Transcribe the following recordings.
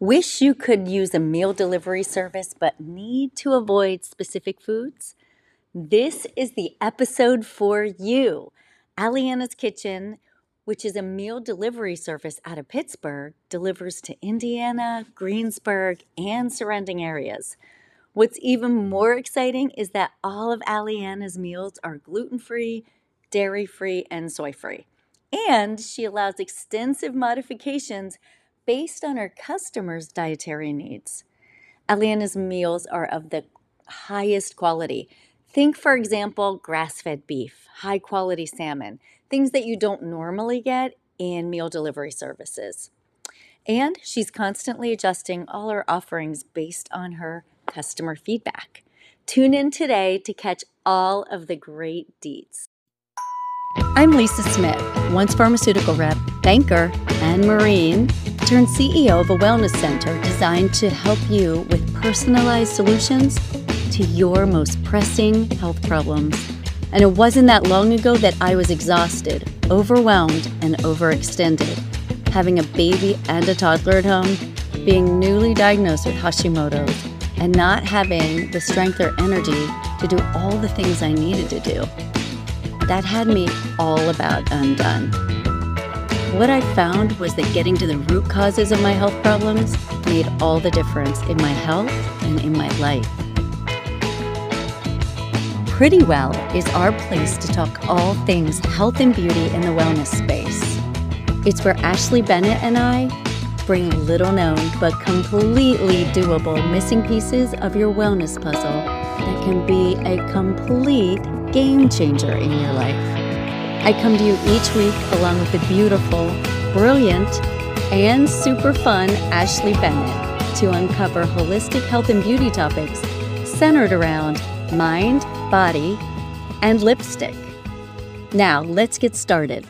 Wish you could use a meal delivery service but need to avoid specific foods? This is the episode for you. Allianna's Kitchen, which is a meal delivery service out of Pittsburgh, delivers to Indiana, Greensburg, and surrounding areas. What's even more exciting is that all of Allianna's meals are gluten free, dairy free, and soy free. And she allows extensive modifications based on our customers' dietary needs. Allianna's meals are of the highest quality. Think, for example, grass fed beef, high quality salmon, things that you don't normally get in meal delivery services. And she's constantly adjusting all her offerings based on her customer feedback. Tune in today to catch all of the great deets. I'm Lisa Smith, once pharmaceutical rep, banker, and Marine, turned CEO of a wellness center designed to help you with personalized solutions to your most pressing health problems. And it wasn't that long ago that I was exhausted, overwhelmed, and overextended. Having a baby and a toddler at home, being newly diagnosed with Hashimoto's, and not having the strength or energy to do all the things I needed to do that had me all about undone. What I found was that getting to the root causes of my health problems made all the difference in my health and in my life. Pretty Well is our place to talk all things health and beauty in the wellness space. It's where Ashley Bennett and I bring little known but completely doable missing pieces of your wellness puzzle that can be a complete game changer in your life. I come to you each week along with the beautiful, brilliant, and super fun Ashley Bennett to uncover holistic health and beauty topics centered around mind, body, and lipstick. Now, let's get started.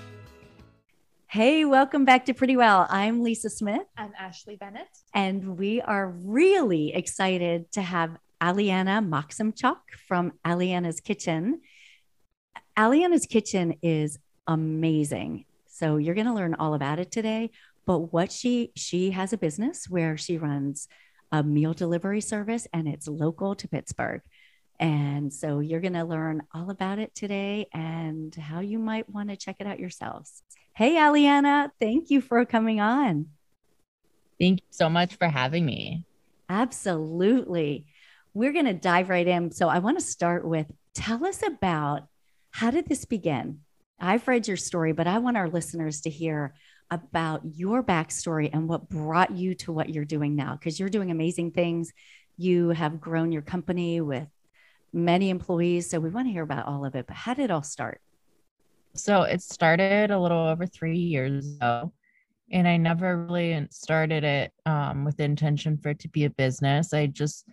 Hey, welcome back to Pretty Well. I'm Lisa Smith. I'm Ashley Bennett. And we are really excited to have Allianna Maximchuk from Allianna's Kitchen. Allianna's Kitchen is amazing. So you're going to learn all about it today. But what she she has a business where she runs a meal delivery service and it's local to Pittsburgh. And so you're going to learn all about it today and how you might want to check it out yourselves. Hey, Allianna, thank you for coming on. Thank you so much for having me. Absolutely. We're going to dive right in. So I want to start with tell us about how did this begin? I've read your story, but I want our listeners to hear about your backstory and what brought you to what you're doing now, because you're doing amazing things. You have grown your company with many employees. So we want to hear about all of it. But how did it all start? So it started a little over three years ago. And I never really started it um, with the intention for it to be a business. I just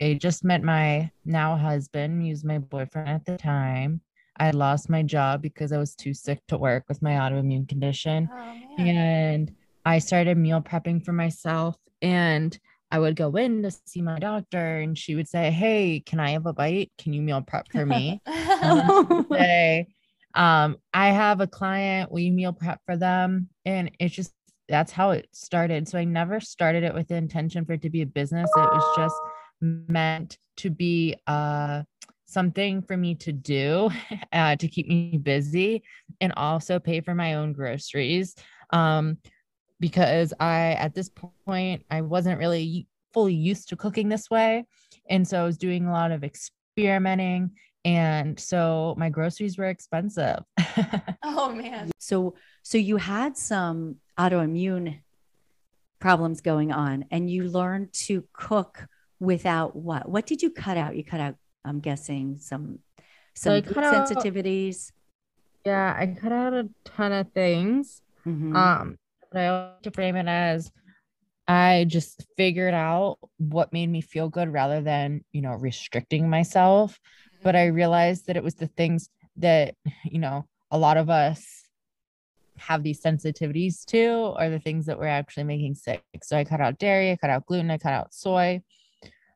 I just met my now husband. He was my boyfriend at the time. I lost my job because I was too sick to work with my autoimmune condition. Oh, and I started meal prepping for myself. And I would go in to see my doctor, and she would say, Hey, can I have a bite? Can you meal prep for me? say, um, I have a client, we meal prep for them. And it's just that's how it started. So I never started it with the intention for it to be a business. It was just meant to be uh, something for me to do uh, to keep me busy and also pay for my own groceries. Um, because I, at this point, I wasn't really fully used to cooking this way. And so I was doing a lot of experimenting. And so my groceries were expensive. oh, man. So, so you had some autoimmune problems going on and you learned to cook without what? What did you cut out? You cut out, I'm guessing, some some so sensitivities. Out, yeah, I cut out a ton of things. Mm-hmm. Um, but I like to frame it as I just figured out what made me feel good rather than, you know, restricting myself. Mm-hmm. But I realized that it was the things that, you know, a lot of us have these sensitivities to are the things that we're actually making sick. So I cut out dairy, I cut out gluten, I cut out soy.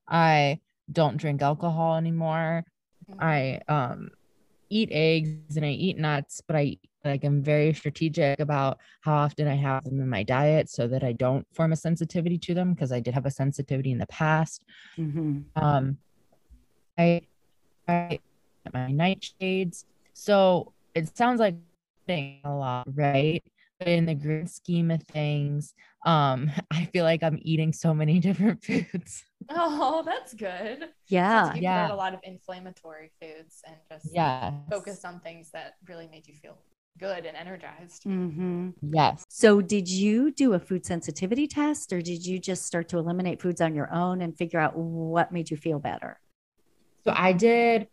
I don't drink alcohol anymore. Mm-hmm. I um eat eggs and I eat nuts, but I like I'm very strategic about how often I have them in my diet so that I don't form a sensitivity to them because I did have a sensitivity in the past. Mm-hmm. Um, I, I my nightshades. So it sounds like a lot, right? But in the grand scheme of things, um, I feel like I'm eating so many different foods. Oh, that's good. Yeah. you yeah. yeah. a lot of inflammatory foods and just Yeah. focus on things that really made you feel good and energized. Mm-hmm. Yes. So, did you do a food sensitivity test or did you just start to eliminate foods on your own and figure out what made you feel better? So I did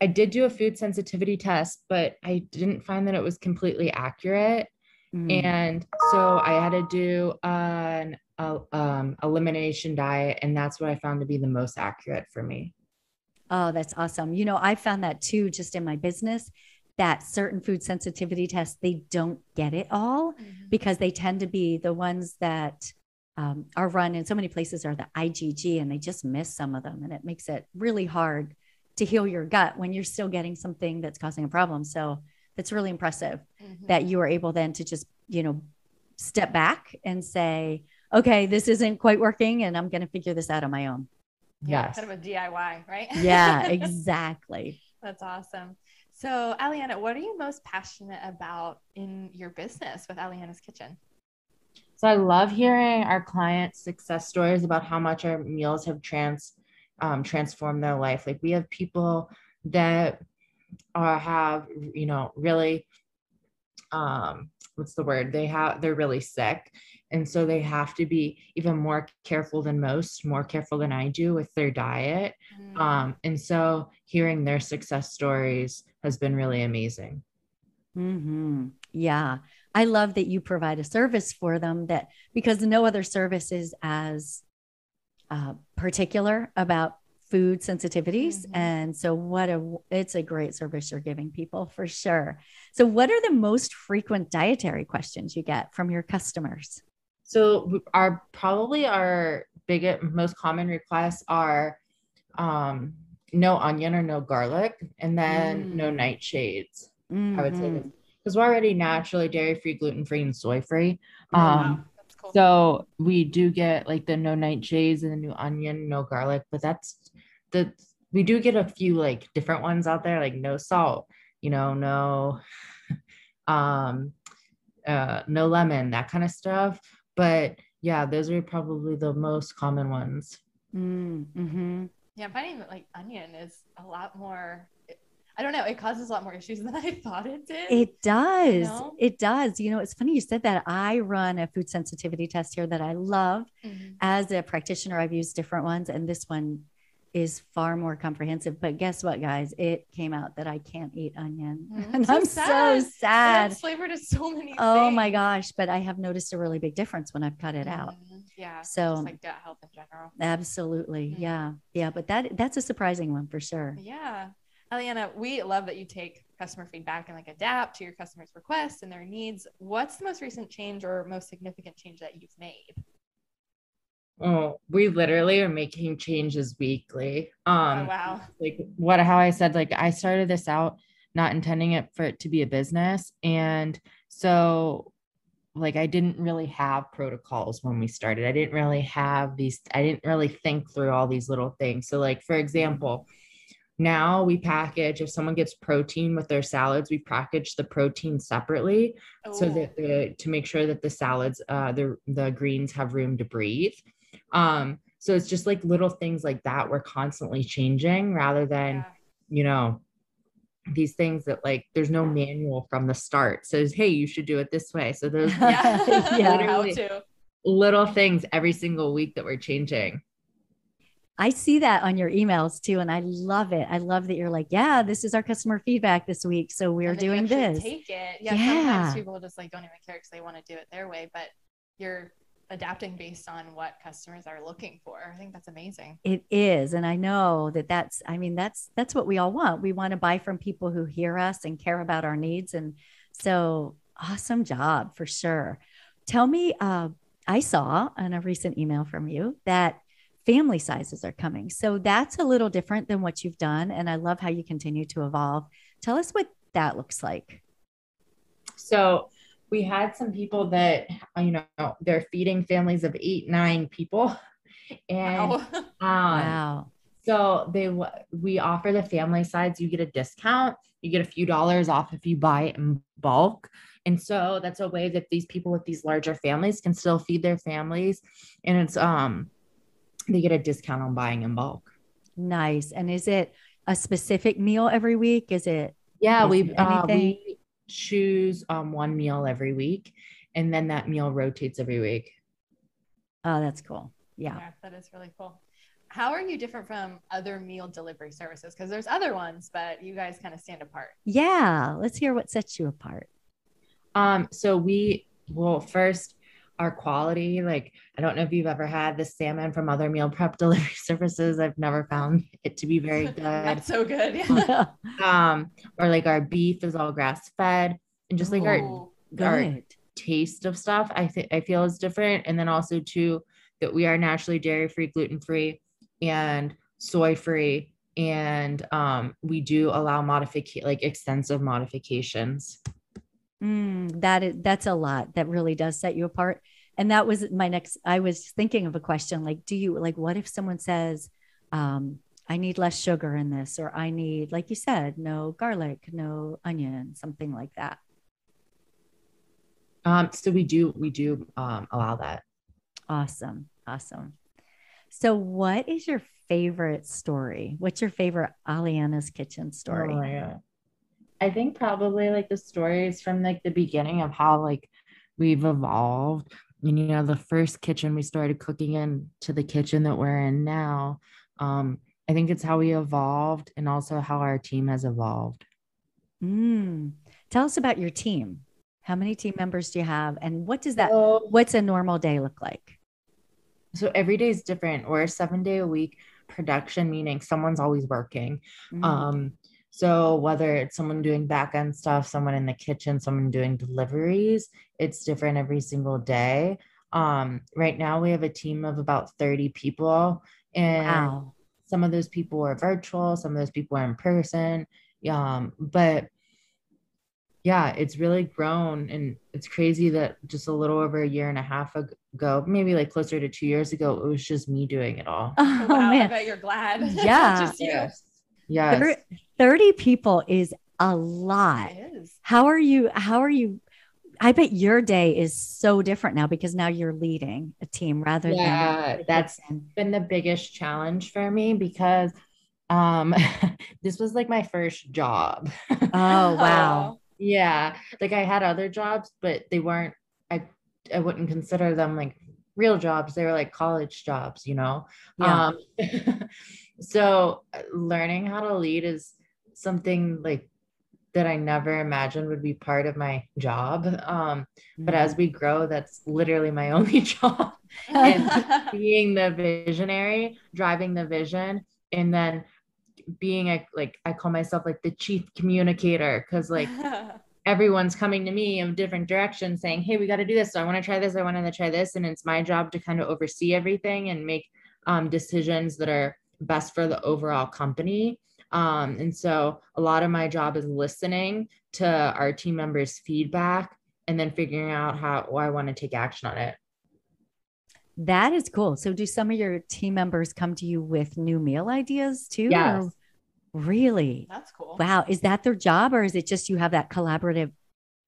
I did do a food sensitivity test, but I didn't find that it was completely accurate. Mm. And so I had to do an a, um, elimination diet, and that's what I found to be the most accurate for me. Oh, that's awesome. You know, I found that too just in my business that certain food sensitivity tests, they don't get it all Mhm. because they tend to be the ones that um, are run in so many places are the IgG and they just miss some of them. And it makes it really hard to heal your gut when you're still getting something that's causing a problem. So that's really impressive Mhm. that you were able then to just, you know, step back and say, okay, this isn't quite working and I'm going to figure this out on my own. yeah, Yes. kind of a DIY, right? Yeah, exactly. That's awesome. So, Allianna, what are you most passionate about in your business with Allianna's Kitchen? So I love hearing our clients' success stories about how much our meals have trans um, transformed their life. Like we have people that are have you know really um what's the word? They have they're really sick. And so they have to be even more careful than most more careful than i do with their diet. Mm, um and so hearing their success stories has been really amazing. Hmm Yeah. I love that you provide a service for them that because no other service is as uh, particular about food sensitivities. Mhm. And so what a, it's a great service you're giving people for sure. So what are the most frequent dietary questions you get from your customers? So our probably our biggest most common requests are um no onion or no garlic and then no Mm. nightshades. I would say Mhm. because we're already naturally dairy free, gluten free, and soy free. Mhm. Um wow, cool. so we do get like the no nightshades and the new onion, no garlic, but that's the we do get a few like different ones out there, like no salt, you know, no um uh no lemon, that kind of stuff. But yeah, those are probably the most common ones. Mm, hmm yeah, I'm finding that like onion is a lot more. I don't know. It causes a lot more issues than I thought it did. It does. know? It does. You know, it's funny you said that. I run a food sensitivity test here that I love. Mhm. as a practitioner, I've used different ones, and this one is far more comprehensive. But guess what, guys? It came out that I can't eat onion, Mm, and so I'm sad. so sad. It's flavored to so many. Oh my gosh! But I have noticed a really big difference when I've cut it out. Mhm. Yeah. So- like gut health in general. Absolutely, Mm. yeah, yeah. But that that's a surprising one for sure. Yeah. Allianna, we love that you take customer feedback and like adapt to your customers' requests and their needs. What's the most recent change or most significant change that you've made? Oh, we literally are making changes weekly. Oh, Um wow. like what how I said like I started this out not intending it for it to be a business and so like I didn't really have protocols when we started. I didn't really have these I didn't really think through all these little things. So like for example, now we package if someone gets protein with their salads, we package the protein separately so Oh, that the to make sure that the salads uh the the greens have room to breathe um so it's just like little things like that we're constantly changing rather than yeah. you know these things that like there's no manual from the start says hey you should do it this way so there's Yeah. Yeah. How to. little things every single week that we're changing I see that on your emails too, and I love it. I love that you're like, yeah, this is our customer feedback this week, so we're doing this. Take it. Yeah, Yeah. Sometimes people just like don't even care because they want to do it their way, but you're adapting based on what customers are looking for. I think that's amazing. It is, and I know that that's. I mean, that's that's what we all want. We want to buy from people who hear us and care about our needs, and so awesome job for sure. Tell me, uh, I saw in a recent email from you that family sizes are coming, so that's a little different than what you've done, and I love how you continue to evolve. Tell us what that looks like. So we had some people that you know they're feeding families of eight, nine people, and Wow. um, Wow. so they we offer the family sides. You get a discount. You get a few dollars off if you buy it in bulk. And so that's a way that these people with these larger families can still feed their families, and it's um they get a discount on buying in bulk. Nice. And is it a specific meal every week? Is it Yeah, Is we uh, we choose um one meal every week, and then that meal rotates every week. Oh, that's cool. Yeah. Yeah, that is really cool. How are you different from other meal delivery services? Because there's other ones, but you guys kind of stand apart. Yeah. Let's hear what sets you apart. Um, so we well first our quality, like I don't know if you've ever had the salmon from other meal prep delivery services. I've never found it to be very good. That's so good. Yeah. um, or like our beef is all grass fed, and just like our our taste of stuff, I think I feel is different. And then also too that we are naturally dairy free, gluten free, and soy free, and um, we do allow modification like extensive modifications. Mm, that is that's a lot. That really does set you apart. And that was my next. I was thinking of a question like, do you like what if someone says, um, I need less sugar in this, or I need, like you said, no garlic, no onion, something like that. Um, so we do we do um, allow that. Awesome. Awesome. So, what is your favorite story? What's your favorite Allianna's Kitchen story? Oh my God. I think probably like the stories from like the beginning of how like we've evolved. And you know, the first kitchen we started cooking in to the kitchen that we're in now. Um, I think it's how we evolved and also how our team has evolved. Mm. Tell us about your team. How many team members do you have? And what does that, So, what's a normal day look like? so every day is different. We're a seven day a week production, meaning someone's always working. Mm. Um, so whether it's someone doing back end stuff, someone in the kitchen, someone doing deliveries, it's different every single day. Um, right now we have a team of about 30 people and wow. some of those people are virtual, some of those people are in person. Um, but yeah, it's really grown and it's crazy that just a little over a year and a half ago, maybe like closer to two years ago, it was just me doing it all. Oh, wow, I man. bet you're glad. Yeah. Just you. Yes. Thir- 30 people is a lot. Is. How are you? How are you? I bet your day is so different now because now you're leading a team rather Yeah, than that's been the biggest challenge for me because um this was like my first job. Oh wow. yeah, like I had other jobs, but they weren't I I wouldn't consider them like real jobs. They were like college jobs, you know. Yeah. Um so uh, learning how to lead is something like that I never imagined would be part of my job. Um but as we grow that's literally my only job and being the visionary, driving the vision, and then being a like I call myself like the chief communicator because like everyone's coming to me in different directions saying, Hey, we got to do this. So I want to try this. I want to try this. And it's my job to kind of oversee everything and make um, decisions that are best for the overall company. Um, and so a lot of my job is listening to our team members' feedback and then figuring out how oh, I want to take action on it. That is cool. So, do some of your team members come to you with new meal ideas too? Yes. or- Really? That's cool. Wow. Is that their job or is it just you have that collaborative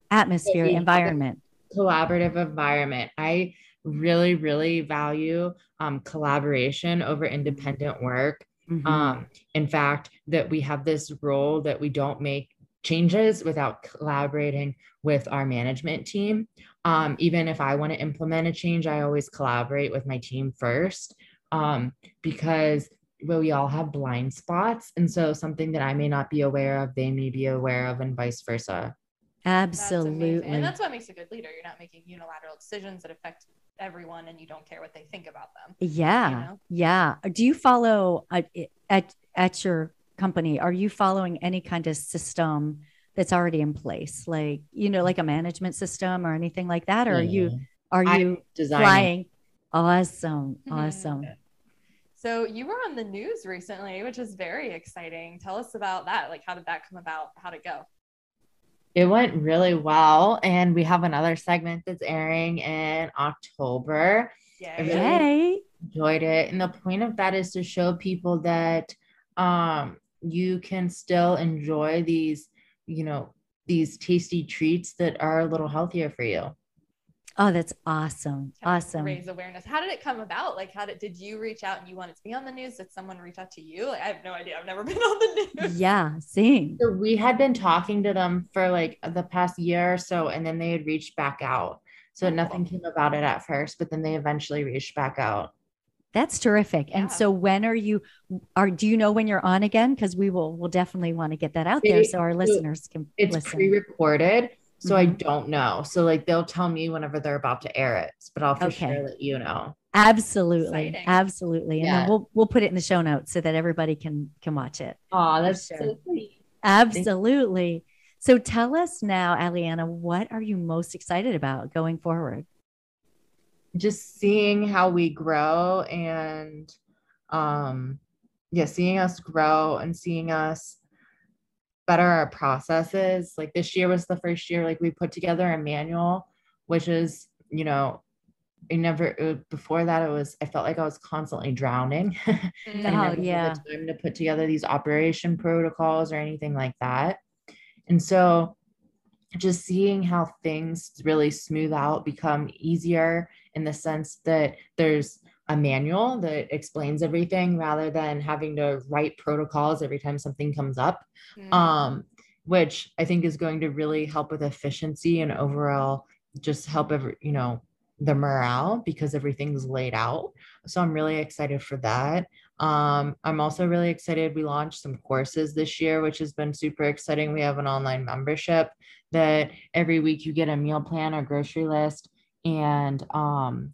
atmosphere, Yeah. environment? collaborative environment. I really, really value um, collaboration over independent work. Mhm. Um, in fact, that we have this role that we don't make changes without collaborating with our management team. Um, even if I want to implement a change, I always collaborate with my team first um, because well, we all have blind spots. And so something that I may not be aware of, they may be aware of, and vice versa. That's. Absolutely. And that's what makes a good leader. You're not making unilateral decisions that affect everyone and you don't care what they think about them. Yeah. know? Yeah. Do you follow uh, at at your company? Are you following any kind of system that's already in place, like you know, like a management system or anything like that? Or are you are I'm you designing. flying? Awesome. Mhm. Awesome. So you were on the news recently, which is very exciting. Tell us about that. Like, how did that come about? How'd it go? It went really well. And we have another segment that's airing in October. Yeah. I really- enjoyed it. And the point of that is to show people that um you can still enjoy these, you know, these tasty treats that are a little healthier for you. Oh, that's awesome. Awesome. Raise awareness. How did it come about? Like, how did did you reach out and you wanted to be on the news? Did someone reach out to you? Like, I have no idea. I've never been on the news. Yeah, sing. So we had been talking to them for like the past year or so, and then they had reached back out. So Oh, nothing came about it at first, but then they eventually reached back out. That's terrific. Yeah. And so when are you are do you know when you're on again? Because we will we'll definitely want to get that out there so our so listeners can It's listen. pre-recorded, so I Mhm. don't know. So like they'll tell me whenever they're about to air it, but I'll for Okay. sure let you know. Absolutely. Exciting. Absolutely. And Yeah. then we'll we'll put it in the show notes so that everybody can can watch it. Oh, that's sure. so sweet. Absolutely. So tell us now, Allianna, what are you most excited about going forward? just seeing how we grow and um yeah seeing us grow and seeing us better our processes. Like this year was the first year like we put together a manual which is you know I never it- before that it was I felt like I was constantly drowning. And I Oh, yeah. the time to put together these operation protocols or anything like that. And so just seeing how things really smooth out become easier in the sense that there's a manual that explains everything rather than having to write protocols every time something comes up Mm. um, which I think is going to really help with efficiency and overall just help every you know the morale because everything's laid out. So I'm really excited for that. Um, I'm also really excited. We launched some courses this year, which has been super exciting. We have an online membership that every week you get a meal plan or grocery list, and um,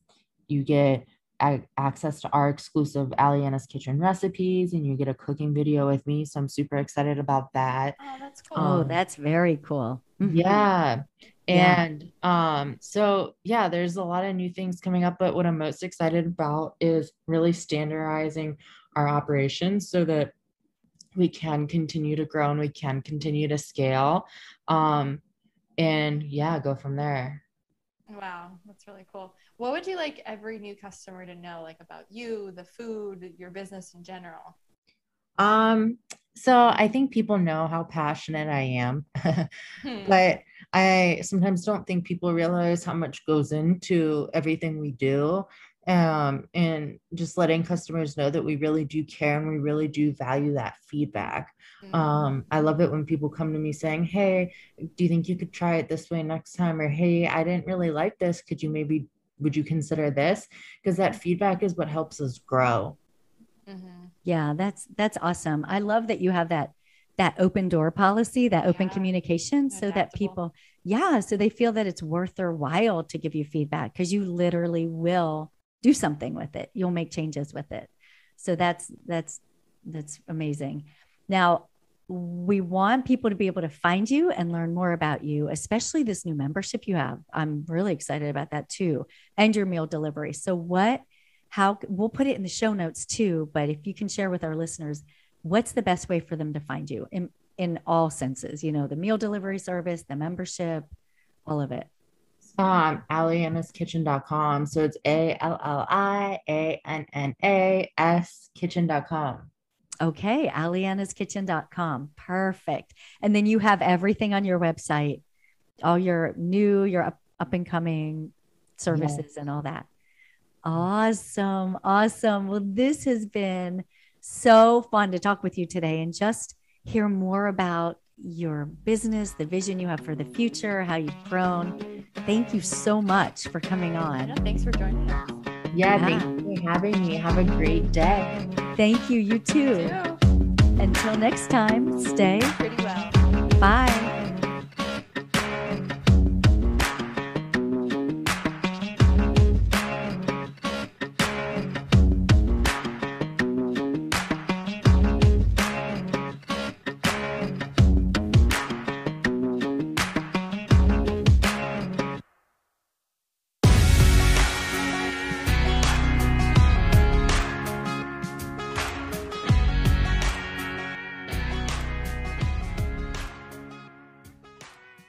you get access to our exclusive Allianna's Kitchen recipes, and you get a cooking video with me. So I'm super excited about that. Oh, that's cool. Oh, Um, that's very cool. Mhm. Yeah. Yeah. And um, so yeah, there's a lot of new things coming up, but what I'm most excited about is really standardizing our operations so that we can continue to grow and we can continue to scale. Um, and yeah, go from there. Wow, that's really cool. What would you like every new customer to know, like about you, the food, your business in general? Um, so I think people know how passionate I am. Hmm. but I sometimes don't think people realize how much goes into everything we do. Um, and just letting customers know that we really do care and we really do value that feedback. Mm. Um, I love it when people come to me saying, Hey, do you think you could try it this way next time? Or Hey, I didn't really like this. Could you maybe, would you consider this? Because that feedback is what helps us grow. Mhm. Yeah, that's that's awesome. I love that you have that that open door policy, that open Yeah. communication so that people yeah, so they feel that it's worth their while to give you feedback because you literally will do something with it. You'll make changes with it. So that's that's that's amazing. Now, we want people to be able to find you and learn more about you, especially this new membership you have. I'm really excited about that too, and your meal delivery. So, what, how, we'll put it in the show notes too, but if you can share with our listeners, what's the best way for them to find you in, in all senses? You know, the meal delivery service, the membership, all of it. Um, Allianna'sKitchen.com. So it's A L L I A N N A S kitchen.com. Okay, alliannaskitchen.com. Perfect. And then you have everything on your website, all your new, your up, up and coming services and all that. Awesome. Awesome. Well, this has been so fun to talk with you today and just hear more about your business, the vision you have for the future, how you've grown. Thank you so much for coming Yeah, on. thanks for joining us. Yeah, Yeah. thank you for having me. Have a great day. Thank you. You too. Too. Until next time, stay. Pretty well. Bye.